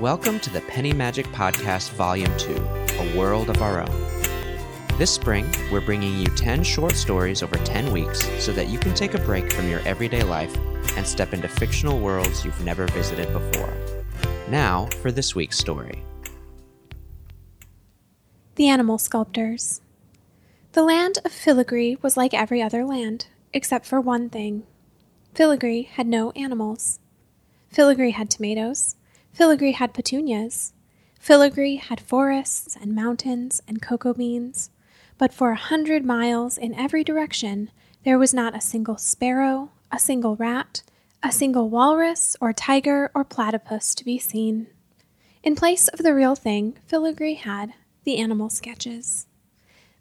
Welcome to the Penny Magic Podcast Volume 2 A World of Our Own. This spring, we're bringing you 10 short stories over 10 weeks so that you can take a break from your everyday life and step into fictional worlds you've never visited before. Now, for this week's story The Animal Sculptors. The land of Filigree was like every other land, except for one thing Filigree had no animals. Filigree had tomatoes. Filigree had petunias. Filigree had forests and mountains and cocoa beans. But for a hundred miles in every direction, there was not a single sparrow, a single rat, a single walrus or tiger or platypus to be seen. In place of the real thing, Filigree had the animal sketches.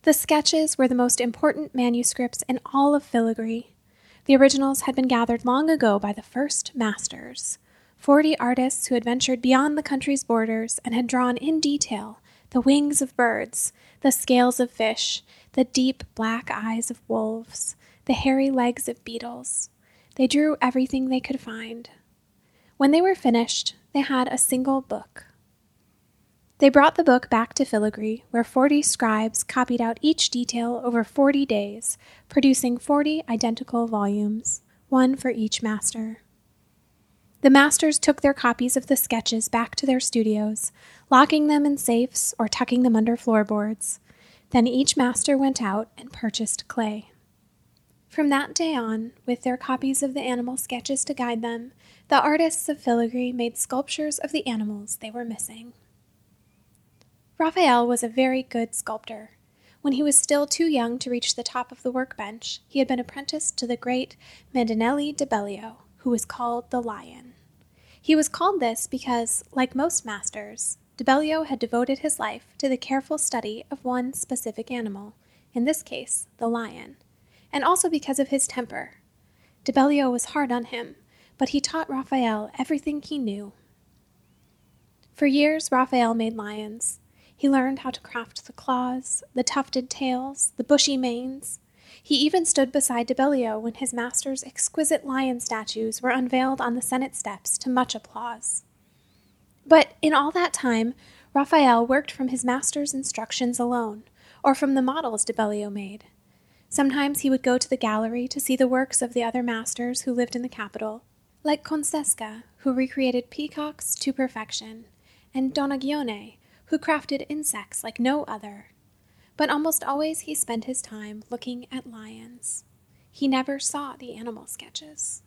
The sketches were the most important manuscripts in all of Filigree. The originals had been gathered long ago by the first masters, forty artists who had ventured beyond the country's borders and had drawn in detail the wings of birds, the scales of fish, the deep black eyes of wolves, the hairy legs of beetles. They drew everything they could find. When they were finished, they had a single book. They brought the book back to Filigree, where forty scribes copied out each detail over forty days, producing forty identical volumes, one for each master. The masters took their copies of the sketches back to their studios, locking them in safes or tucking them under floorboards. Then each master went out and purchased clay. From that day on, with their copies of the animal sketches to guide them, the artists of Filigree made sculptures of the animals they were missing. Raphael was a very good sculptor. When he was still too young to reach the top of the workbench, he had been apprenticed to the great Mandinelli de Bellio, who was called the Lion. He was called this because, like most masters, de Bellio had devoted his life to the careful study of one specific animal, in this case, the lion, and also because of his temper. De Bellio was hard on him, but he taught Raphael everything he knew. For years, Raphael made lions. He learned how to craft the claws, the tufted tails, the bushy manes. He even stood beside de Bellio when his master's exquisite lion statues were unveiled on the Senate steps to much applause. But in all that time, Raphael worked from his master's instructions alone, or from the models de Bellio made. Sometimes he would go to the gallery to see the works of the other masters who lived in the capital, like Concesca, who recreated peacocks to perfection, and Donagione, who crafted insects like no other. But almost always he spent his time looking at lions. He never saw the animal sketches.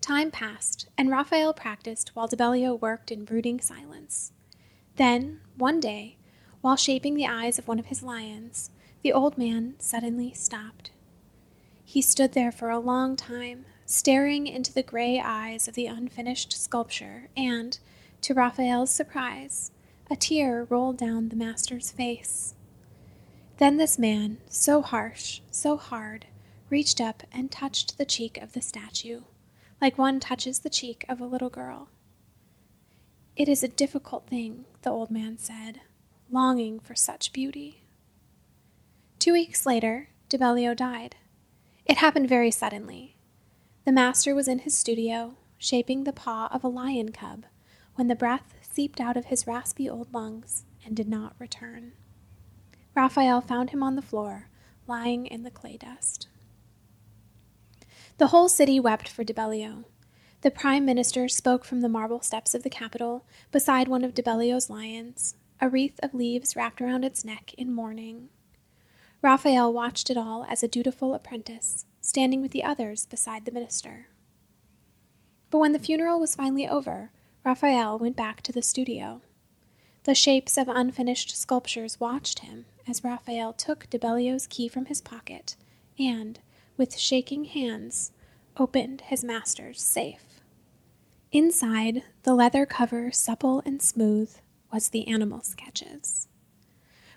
Time passed, and Raphael practiced while de Bellio worked in brooding silence. Then, one day, while shaping the eyes of one of his lions, the old man suddenly stopped. He stood there for a long time, staring into the gray eyes of the unfinished sculpture, and, to Raphael's surprise, a tear rolled down the master's face. Then this man, so harsh, so hard, reached up and touched the cheek of the statue, like one touches the cheek of a little girl. It is a difficult thing, the old man said, longing for such beauty. Two weeks later, de Bellio died. It happened very suddenly. The master was in his studio, shaping the paw of a lion cub, when the breath seeped out of his raspy old lungs and did not return. Raphael found him on the floor, lying in the clay dust. The whole city wept for de Bellio. The prime minister spoke from the marble steps of the Capitol beside one of de Bellio's lions, a wreath of leaves wrapped around its neck in mourning. Raphael watched it all as a dutiful apprentice, standing with the others beside the minister. But when the funeral was finally over, Raphael went back to the studio. The shapes of unfinished sculptures watched him as Raphael took de Bellio's key from his pocket and, with shaking hands, opened his master's safe. Inside, the leather cover supple and smooth, was the animal sketches.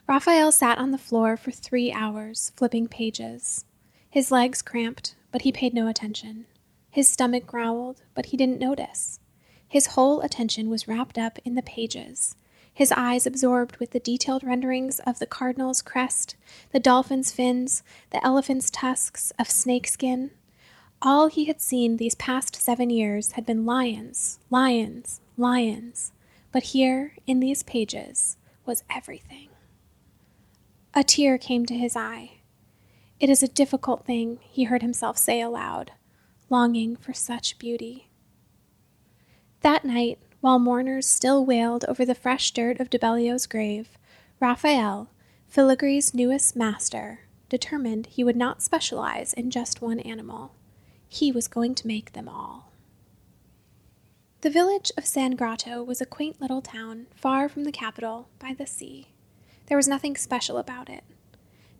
Raphael sat on the floor for three hours, flipping pages. His legs cramped, but he paid no attention. His stomach growled, but he didn't notice. His whole attention was wrapped up in the pages, his eyes absorbed with the detailed renderings of the cardinal's crest, the dolphin's fins, the elephant's tusks of snakeskin. All he had seen these past seven years had been lions, lions, lions, But here, in these pages, was everything. A tear came to his eye. It is a difficult thing, he heard himself say aloud, longing for such beauty. That night, while mourners still wailed over the fresh dirt of de Bellio's grave, Raphael, Filigree's newest master, determined he would not specialize in just one animal. He was going to make them all. The village of San Grotto was a quaint little town far from the capital by the sea. There was nothing special about it.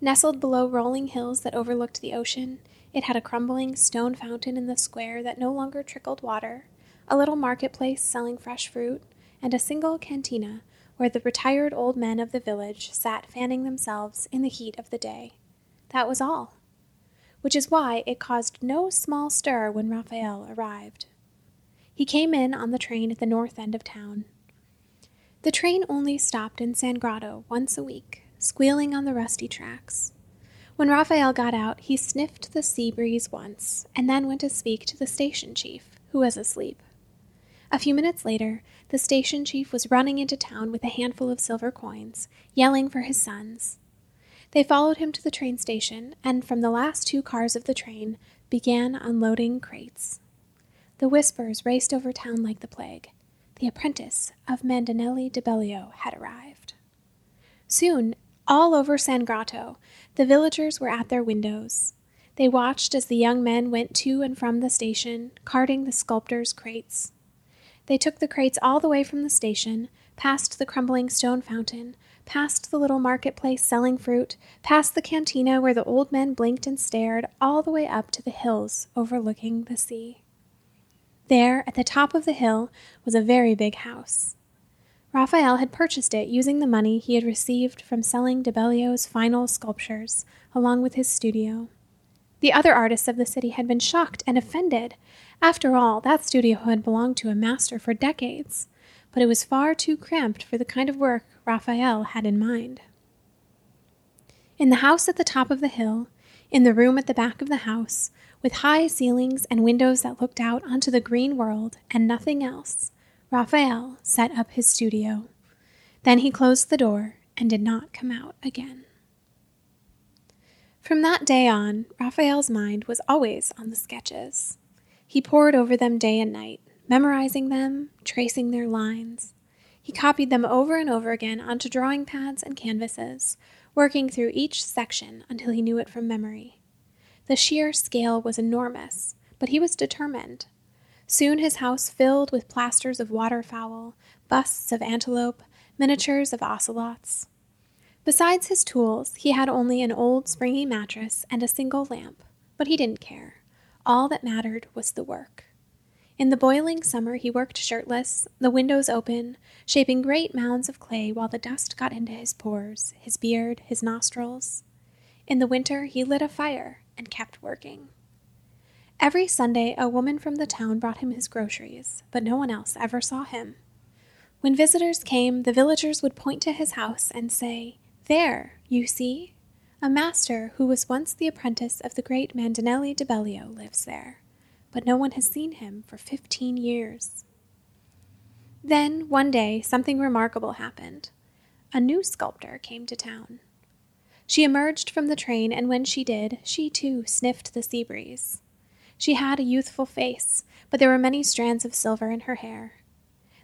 Nestled below rolling hills that overlooked the ocean, it had a crumbling stone fountain in the square that no longer trickled water, a little marketplace selling fresh fruit, and a single cantina where the retired old men of the village sat fanning themselves in the heat of the day. That was all. Which is why it caused no small stir when Raphael arrived. He came in on the train at the north end of town. The train only stopped in San Grotto once a week, squealing on the rusty tracks. When Raphael got out, he sniffed the sea breeze once, and then went to speak to the station chief, who was asleep. A few minutes later, the station chief was running into town with a handful of silver coins, yelling for his sons. They followed him to the train station, and from the last two cars of the train began unloading crates. The whispers raced over town like the plague. The apprentice of Mandinelli de Bellio had arrived. Soon, all over San Grotto, the villagers were at their windows. They watched as the young men went to and from the station, carting the sculptor's crates. They took the crates all the way from the station, past the crumbling stone fountain, past the little marketplace selling fruit, past the cantina where the old men blinked and stared, all the way up to the hills overlooking the sea. There, at the top of the hill, was a very big house. Raphael had purchased it using the money he had received from selling de Bellio's final sculptures, along with his studio. The other artists of the city had been shocked and offended. After all, that studio had belonged to a master for decades, but it was far too cramped for the kind of work Raphael had in mind. In the house at the top of the hill, in the room at the back of the house, with high ceilings and windows that looked out onto the green world and nothing else, Raphael set up his studio. Then he closed the door and did not come out again. From that day on, Raphael's mind was always on the sketches. He pored over them day and night, memorizing them, tracing their lines. He copied them over and over again onto drawing pads and canvases, working through each section until he knew it from memory. The sheer scale was enormous, but he was determined. Soon his house filled with plasters of waterfowl, busts of antelope, miniatures of ocelots. Besides his tools, he had only an old springy mattress and a single lamp, but he didn't care. All that mattered was the work. In the boiling summer, he worked shirtless, the windows open, shaping great mounds of clay while the dust got into his pores, his beard, his nostrils. In the winter, he lit a fire and kept working. Every Sunday, a woman from the town brought him his groceries, but no one else ever saw him. When visitors came, the villagers would point to his house and say, there, you see, a master who was once the apprentice of the great Mandinelli de Bellio lives there, but no one has seen him for fifteen years. Then, one day, something remarkable happened. A new sculptor came to town. She emerged from the train, and when she did, she too sniffed the sea breeze. She had a youthful face, but there were many strands of silver in her hair.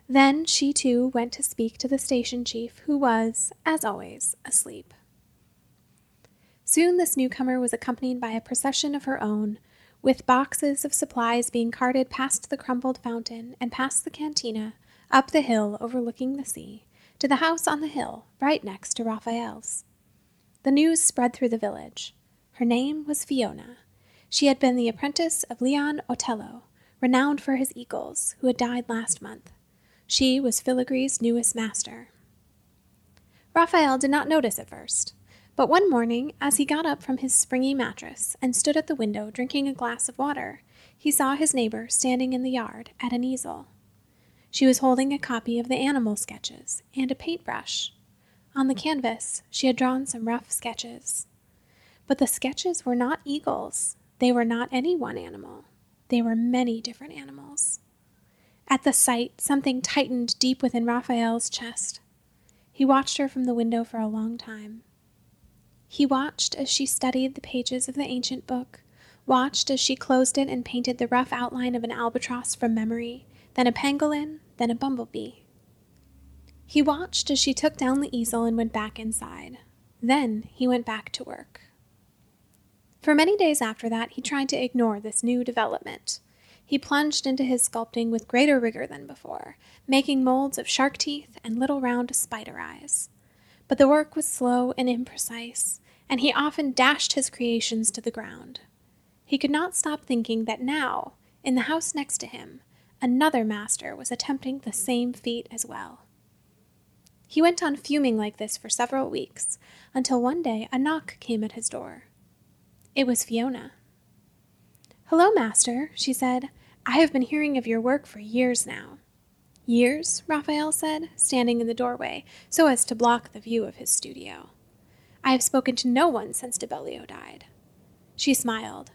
Then she too went to speak to the station chief, who was, as always, asleep. Soon this newcomer was accompanied by a procession of her own, with boxes of supplies being carted past the crumbled fountain and past the cantina, up the hill overlooking the sea, to the house on the hill, right next to Raphael's. The news spread through the village. Her name was Fiona. She had been the apprentice of Leon Otello, renowned for his eagles, who had died last month. She was Filigree's newest master. Raphael did not notice at first, but one morning, as he got up from his springy mattress and stood at the window drinking a glass of water, he saw his neighbor standing in the yard at an easel. She was holding a copy of the animal sketches and a paintbrush. On the canvas, she had drawn some rough sketches. But the sketches were not eagles. They were not any one animal. They were many different animals. At the sight, something tightened deep within Raphael's chest. He watched her from the window for a long time. He watched as she studied the pages of the ancient book, watched as she closed it and painted the rough outline of an albatross from memory, then a pangolin, then a bumblebee. He watched as she took down the easel and went back inside. Then he went back to work. For many days after that, he tried to ignore this new development. He plunged into his sculpting with greater rigor than before, making molds of shark teeth and little round spider eyes. But the work was slow and imprecise, and he often dashed his creations to the ground. He could not stop thinking that now, in the house next to him, another master was attempting the same feat as well. He went on fuming like this for several weeks, until one day a knock came at his door. It was Fiona. Hello, master, she said. I have been hearing of your work for years now. Years? Raphael said, standing in the doorway so as to block the view of his studio. I have spoken to no one since de Bellio died. She smiled.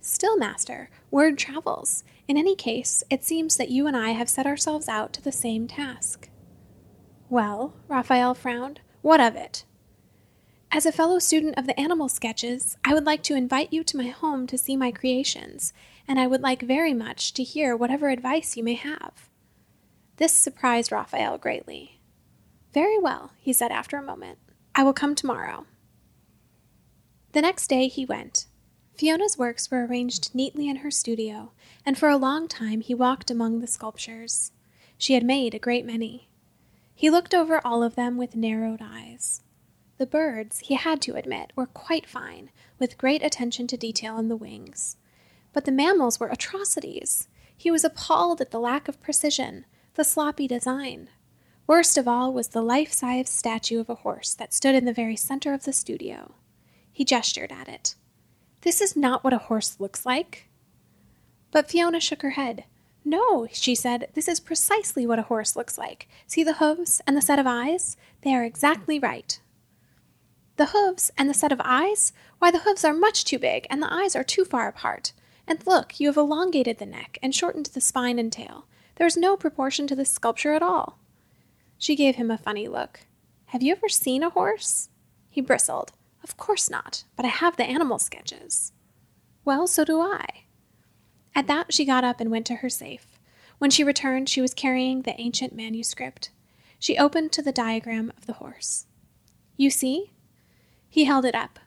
Still, master, word travels. In any case, it seems that you and I have set ourselves out to the same task. Well, Raphael frowned, what of it? As a fellow student of the animal sketches, I would like to invite you to my home to see my creations, and I would like very much to hear whatever advice you may have. This surprised Raphael greatly. Very well, he said after a moment. I will come tomorrow. The next day he went, Fiona's works were arranged neatly in her studio, and for a long time he walked among the sculptures. She had made a great many. He looked over all of them with narrowed eyes. The birds, he had to admit, were quite fine, with great attention to detail in the wings. But the mammals were atrocities. He was appalled at the lack of precision, the sloppy design. Worst of all was the life size statue of a horse that stood in the very center of the studio. He gestured at it. This is not what a horse looks like. But Fiona shook her head. No, she said, this is precisely what a horse looks like. See the hooves and the set of eyes? They are exactly right. The hooves and the set of eyes? Why, the hooves are much too big, and the eyes are too far apart. And look, you have elongated the neck and shortened the spine and tail. There is no proportion to this sculpture at all. She gave him a funny look. Have you ever seen a horse? He bristled. Of course not, but I have the animal sketches. Well, so do I. At that, she got up and went to her safe. When she returned, she was carrying the ancient manuscript. She opened to the diagram of the horse. You see? He held it up.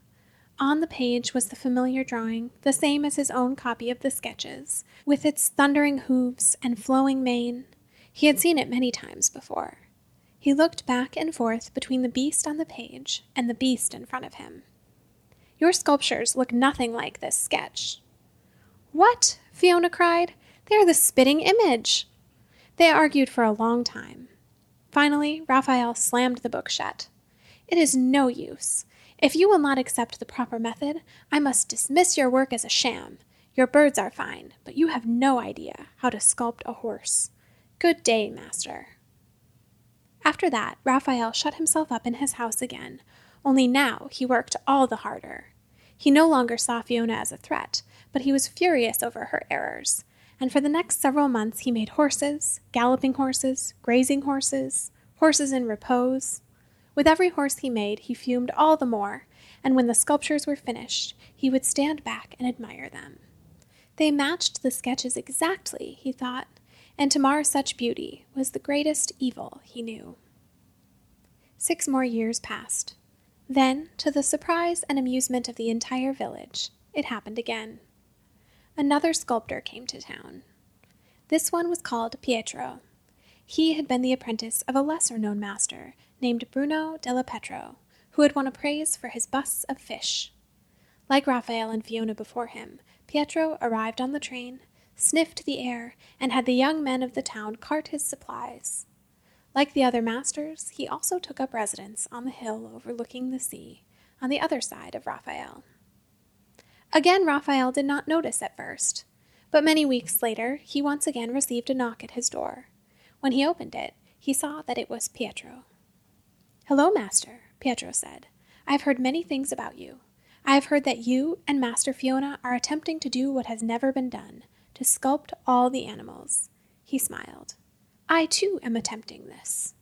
On the page was the familiar drawing, the same as his own copy of the sketches, with its thundering hoofs and flowing mane. He had seen it many times before. He looked back and forth between the beast on the page and the beast in front of him. Your sculptures look nothing like this sketch. What? Fiona cried. They are the spitting image. They argued for a long time. Finally, Raphael slammed the book shut. It is no use. If you will not accept the proper method, I must dismiss your work as a sham. Your birds are fine, but you have no idea how to sculpt a horse. Good day, master. After that, Raphael shut himself up in his house again, only now he worked all the harder. He no longer saw Fiona as a threat, but he was furious over her errors, and for the next several months he made horses, galloping horses, grazing horses, horses in repose. With every horse he made, he fumed all the more, and when the sculptures were finished, he would stand back and admire them. They matched the sketches exactly, he thought, and to mar such beauty was the greatest evil he knew. Six more years passed. Then, to the surprise and amusement of the entire village, it happened again. Another sculptor came to town. This one was called Pietro. He had been the apprentice of a lesser known master named Bruno della Petro, who had won a praise for his busts of fish. Like Raphael and Fiona before him, Pietro arrived on the train sniffed the air, and had the young men of the town cart his supplies. Like the other masters, he also took up residence on the hill overlooking the sea, on the other side of Raphael. Again, Raphael did not notice at first, but many weeks later he once again received a knock at his door. When he opened it, he saw that it was Pietro. Hello, master, Pietro said. I have heard many things about you. I have heard that you and Master Fiona are attempting to do what has never been done to sculpt all the animals. He smiled. I too am attempting this.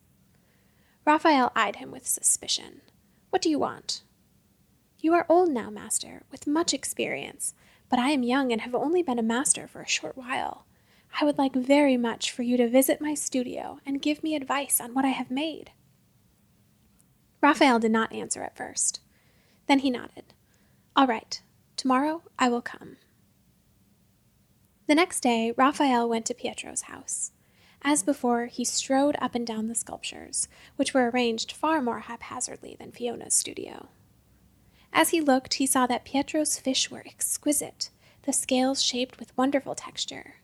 Raphael eyed him with suspicion. What do you want? You are old now, master, with much experience, but I am young and have only been a master for a short while. I would like very much for you to visit my studio and give me advice on what I have made. Raphael did not answer at first. Then he nodded. All right, tomorrow I will come. The next day, Raphael went to Pietro's house. As before, he strode up and down the sculptures, which were arranged far more haphazardly than Fiona's studio. As he looked, he saw that Pietro's fish were exquisite, the scales shaped with wonderful texture.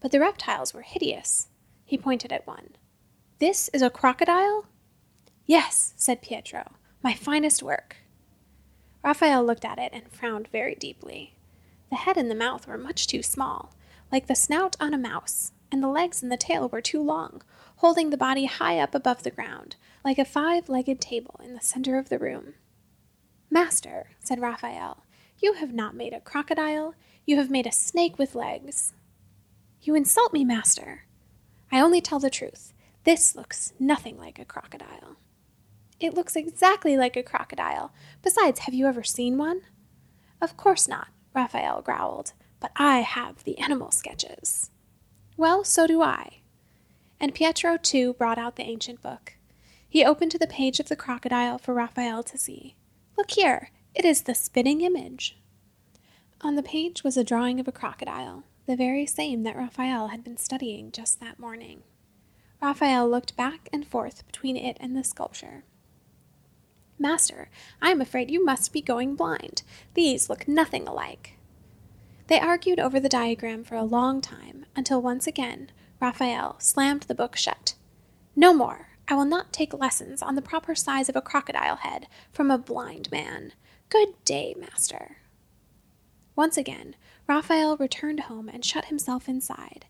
But the reptiles were hideous. He pointed at one. This is a crocodile? Yes, said Pietro, my finest work. Raphael looked at it and frowned very deeply. The head and the mouth were much too small, like the snout on a mouse, and the legs and the tail were too long, holding the body high up above the ground, like a five legged table in the center of the room. Master, said Raphael, you have not made a crocodile, you have made a snake with legs. You insult me, master. I only tell the truth. This looks nothing like a crocodile. It looks exactly like a crocodile. Besides, have you ever seen one? Of course not, Raphael growled, but I have the animal sketches. Well, so do I. And Pietro, too, brought out the ancient book. He opened to the page of the crocodile for Raphael to see. Look here, it is the spitting image. On the page was a drawing of a crocodile, the very same that Raphael had been studying just that morning. Raphael looked back and forth between it and the sculpture. Master, I am afraid you must be going blind. These look nothing alike. They argued over the diagram for a long time, until once again Raphael slammed the book shut. No more. I will not take lessons on the proper size of a crocodile head from a blind man. Good day, master. Once again, Raphael returned home and shut himself inside.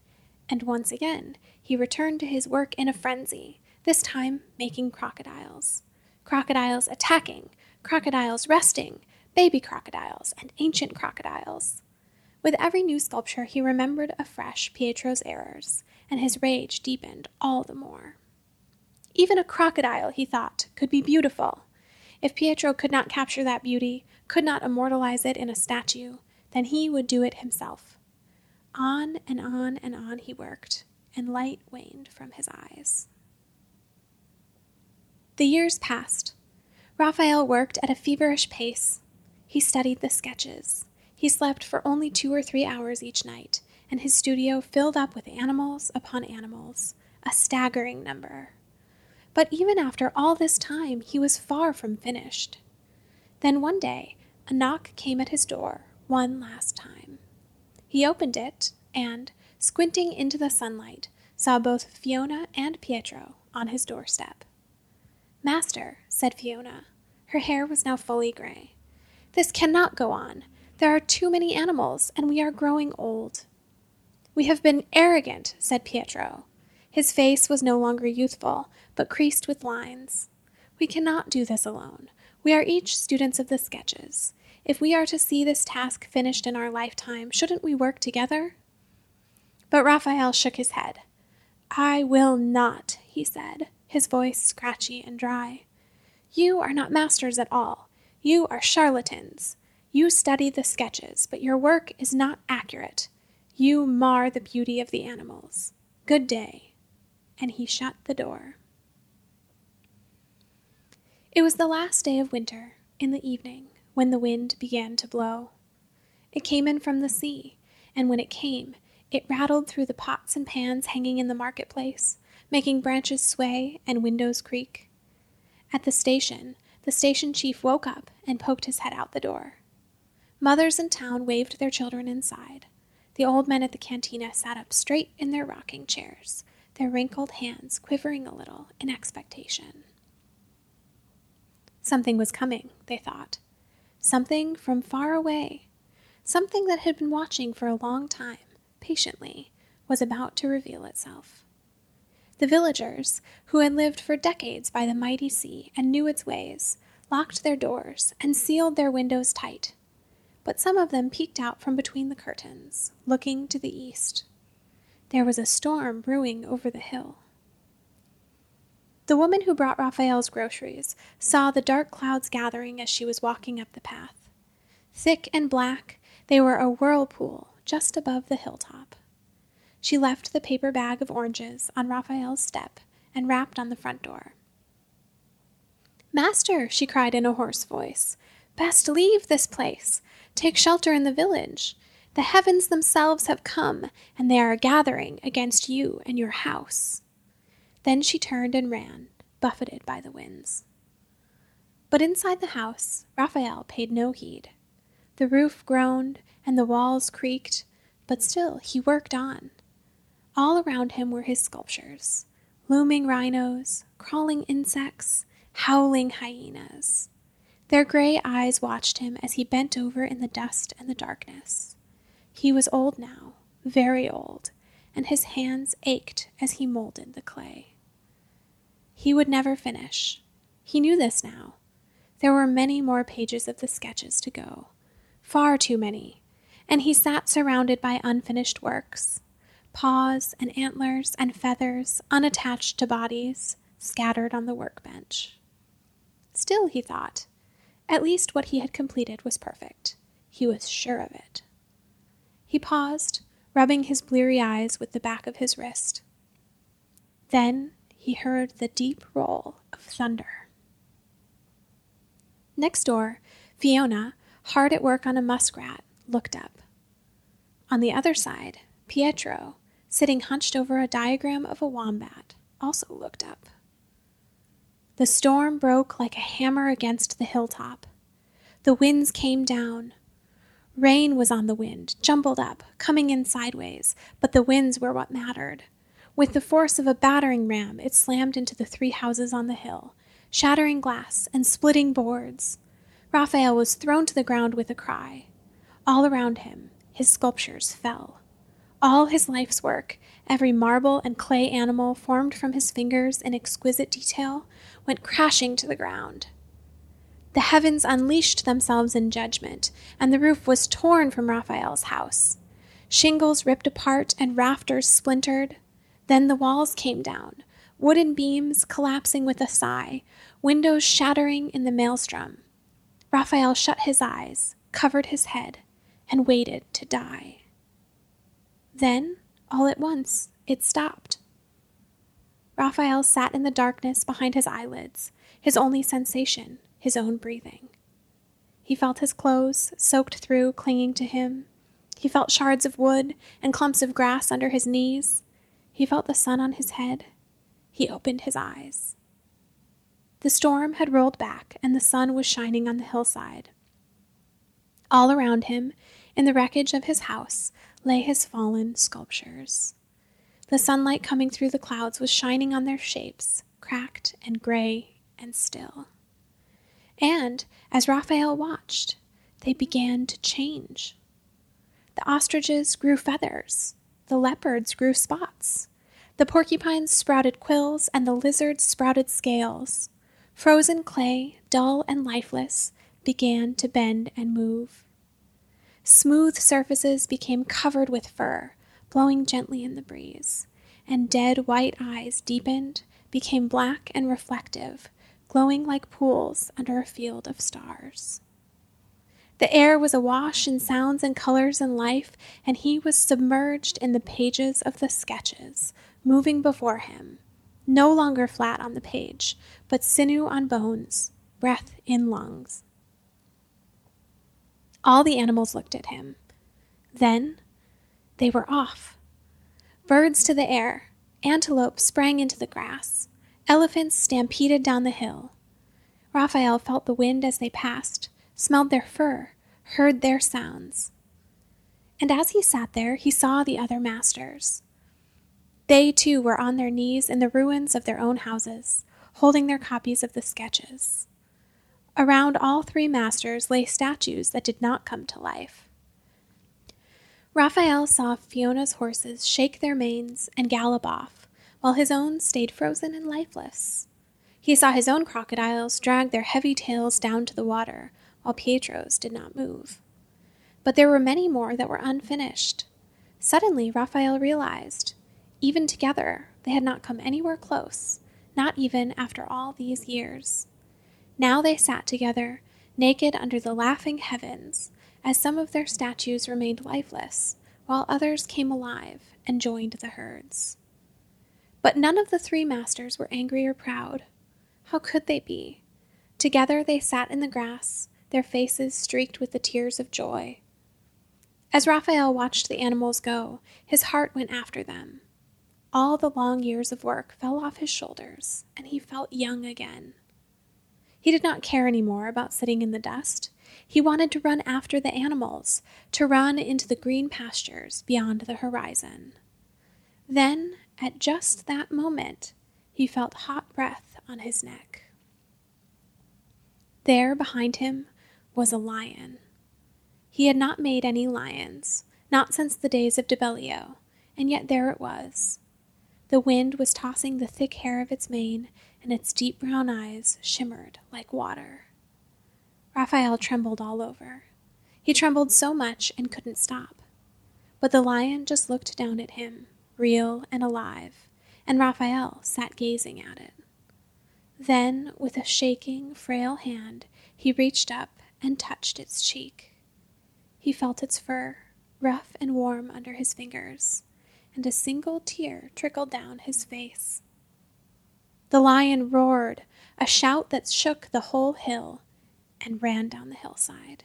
And once again, he returned to his work in a frenzy, this time making crocodiles. Crocodiles attacking, crocodiles resting, baby crocodiles, and ancient crocodiles. With every new sculpture, he remembered afresh Pietro's errors, and his rage deepened all the more. Even a crocodile, he thought, could be beautiful. If Pietro could not capture that beauty, could not immortalize it in a statue, then he would do it himself. On and on and on he worked, and light waned from his eyes. The years passed. Raphael worked at a feverish pace. He studied the sketches. He slept for only two or three hours each night, and his studio filled up with animals upon animals, a staggering number. But even after all this time, he was far from finished. Then one day, a knock came at his door, one last time. He opened it, and, squinting into the sunlight, saw both Fiona and Pietro on his doorstep. Master, said Fiona. Her hair was now fully gray. This cannot go on. There are too many animals, and we are growing old. We have been arrogant, said Pietro. His face was no longer youthful, but creased with lines. We cannot do this alone. We are each students of the sketches. If we are to see this task finished in our lifetime, shouldn't we work together? But Raphael shook his head. I will not, he said, his voice scratchy and dry. You are not masters at all. You are charlatans. You study the sketches, but your work is not accurate. You mar the beauty of the animals. Good day. And he shut the door. It was the last day of winter, in the evening, when the wind began to blow. It came in from the sea, and when it came, it rattled through the pots and pans hanging in the marketplace, making branches sway and windows creak. At the station, the station chief woke up and poked his head out the door. Mothers in town waved their children inside. The old men at the cantina sat up straight in their rocking chairs, their wrinkled hands quivering a little in expectation. Something was coming, they thought. Something from far away. Something that had been watching for a long time, patiently, was about to reveal itself. The villagers, who had lived for decades by the mighty sea and knew its ways, locked their doors and sealed their windows tight but some of them peeked out from between the curtains, looking to the east. There was a storm brewing over the hill. The woman who brought Raphael's groceries saw the dark clouds gathering as she was walking up the path. Thick and black, they were a whirlpool just above the hilltop. She left the paper bag of oranges on Raphael's step and rapped on the front door. Master, she cried in a hoarse voice, best leave this place. Take shelter in the village. The heavens themselves have come, and they are gathering against you and your house. Then she turned and ran, buffeted by the winds. But inside the house, Raphael paid no heed. The roof groaned and the walls creaked, but still he worked on. All around him were his sculptures looming rhinos, crawling insects, howling hyenas. Their gray eyes watched him as he bent over in the dust and the darkness. He was old now, very old, and his hands ached as he molded the clay. He would never finish. He knew this now. There were many more pages of the sketches to go, far too many, and he sat surrounded by unfinished works paws and antlers and feathers unattached to bodies scattered on the workbench. Still, he thought, at least what he had completed was perfect. He was sure of it. He paused, rubbing his bleary eyes with the back of his wrist. Then he heard the deep roll of thunder. Next door, Fiona, hard at work on a muskrat, looked up. On the other side, Pietro, sitting hunched over a diagram of a wombat, also looked up. The storm broke like a hammer against the hilltop. The winds came down. Rain was on the wind, jumbled up, coming in sideways, but the winds were what mattered. With the force of a battering ram, it slammed into the three houses on the hill, shattering glass and splitting boards. Raphael was thrown to the ground with a cry. All around him, his sculptures fell. All his life's work, every marble and clay animal formed from his fingers in exquisite detail, went crashing to the ground. The heavens unleashed themselves in judgment, and the roof was torn from Raphael's house. Shingles ripped apart and rafters splintered. Then the walls came down, wooden beams collapsing with a sigh, windows shattering in the maelstrom. Raphael shut his eyes, covered his head, and waited to die. Then, all at once, it stopped. Raphael sat in the darkness behind his eyelids, his only sensation, his own breathing. He felt his clothes, soaked through, clinging to him. He felt shards of wood and clumps of grass under his knees. He felt the sun on his head. He opened his eyes. The storm had rolled back, and the sun was shining on the hillside. All around him, in the wreckage of his house, lay his fallen sculptures. The sunlight coming through the clouds was shining on their shapes, cracked and gray and still. And as Raphael watched, they began to change. The ostriches grew feathers, the leopards grew spots, the porcupines sprouted quills, and the lizards sprouted scales. Frozen clay, dull and lifeless, began to bend and move. Smooth surfaces became covered with fur, blowing gently in the breeze, and dead white eyes deepened, became black and reflective, glowing like pools under a field of stars. The air was awash in sounds and colors and life, and he was submerged in the pages of the sketches, moving before him, no longer flat on the page, but sinew on bones, breath in lungs. All the animals looked at him. Then they were off. Birds to the air, antelope sprang into the grass, elephants stampeded down the hill. Raphael felt the wind as they passed, smelled their fur, heard their sounds. And as he sat there, he saw the other masters. They too were on their knees in the ruins of their own houses, holding their copies of the sketches. Around all three masters lay statues that did not come to life. Raphael saw Fiona's horses shake their manes and gallop off, while his own stayed frozen and lifeless. He saw his own crocodiles drag their heavy tails down to the water, while Pietro's did not move. But there were many more that were unfinished. Suddenly, Raphael realized Even together, they had not come anywhere close, not even after all these years. Now they sat together, naked under the laughing heavens, as some of their statues remained lifeless, while others came alive and joined the herds. But none of the three masters were angry or proud. How could they be? Together they sat in the grass, their faces streaked with the tears of joy. As Raphael watched the animals go, his heart went after them. All the long years of work fell off his shoulders, and he felt young again. He did not care any more about sitting in the dust. He wanted to run after the animals, to run into the green pastures beyond the horizon. Then, at just that moment, he felt hot breath on his neck. There behind him was a lion. He had not made any lions, not since the days of de Bellio, and yet there it was. The wind was tossing the thick hair of its mane, and its deep brown eyes shimmered like water. Raphael trembled all over. He trembled so much and couldn't stop. But the lion just looked down at him, real and alive, and Raphael sat gazing at it. Then, with a shaking, frail hand, he reached up and touched its cheek. He felt its fur, rough and warm under his fingers, and a single tear trickled down his face. The lion roared, a shout that shook the whole hill, and ran down the hillside.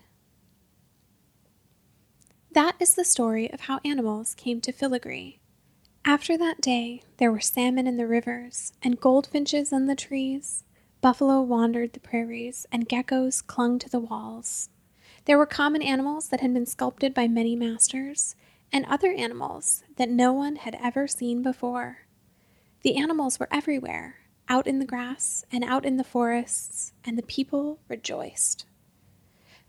That is the story of how animals came to filigree. After that day, there were salmon in the rivers, and goldfinches in the trees. Buffalo wandered the prairies, and geckos clung to the walls. There were common animals that had been sculpted by many masters, and other animals that no one had ever seen before. The animals were everywhere, out in the grass and out in the forests, and the people rejoiced.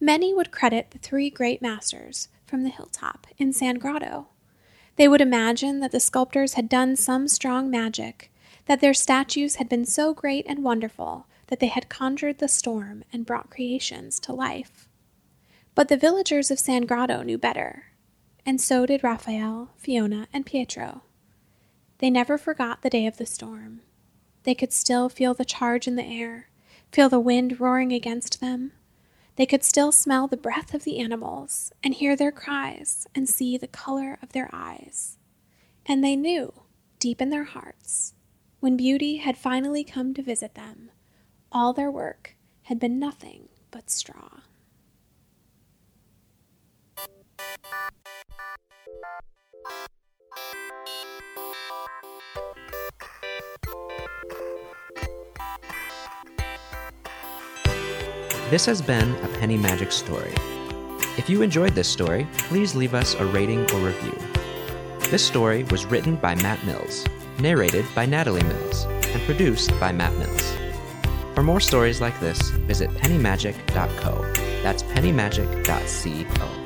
Many would credit the three great masters from the hilltop in San Grotto they would imagine that the sculptors had done some strong magic, that their statues had been so great and wonderful that they had conjured the storm and brought creations to life. But the villagers of San Grotto knew better, and so did Raphael, Fiona, and Pietro. They never forgot the day of the storm. They could still feel the charge in the air, feel the wind roaring against them, they could still smell the breath of the animals, and hear their cries, and see the color of their eyes. And they knew, deep in their hearts, when beauty had finally come to visit them, all their work had been nothing but straw. This has been a Penny Magic story. If you enjoyed this story, please leave us a rating or review. This story was written by Matt Mills, narrated by Natalie Mills, and produced by Matt Mills. For more stories like this, visit pennymagic.co. That's pennymagic.co.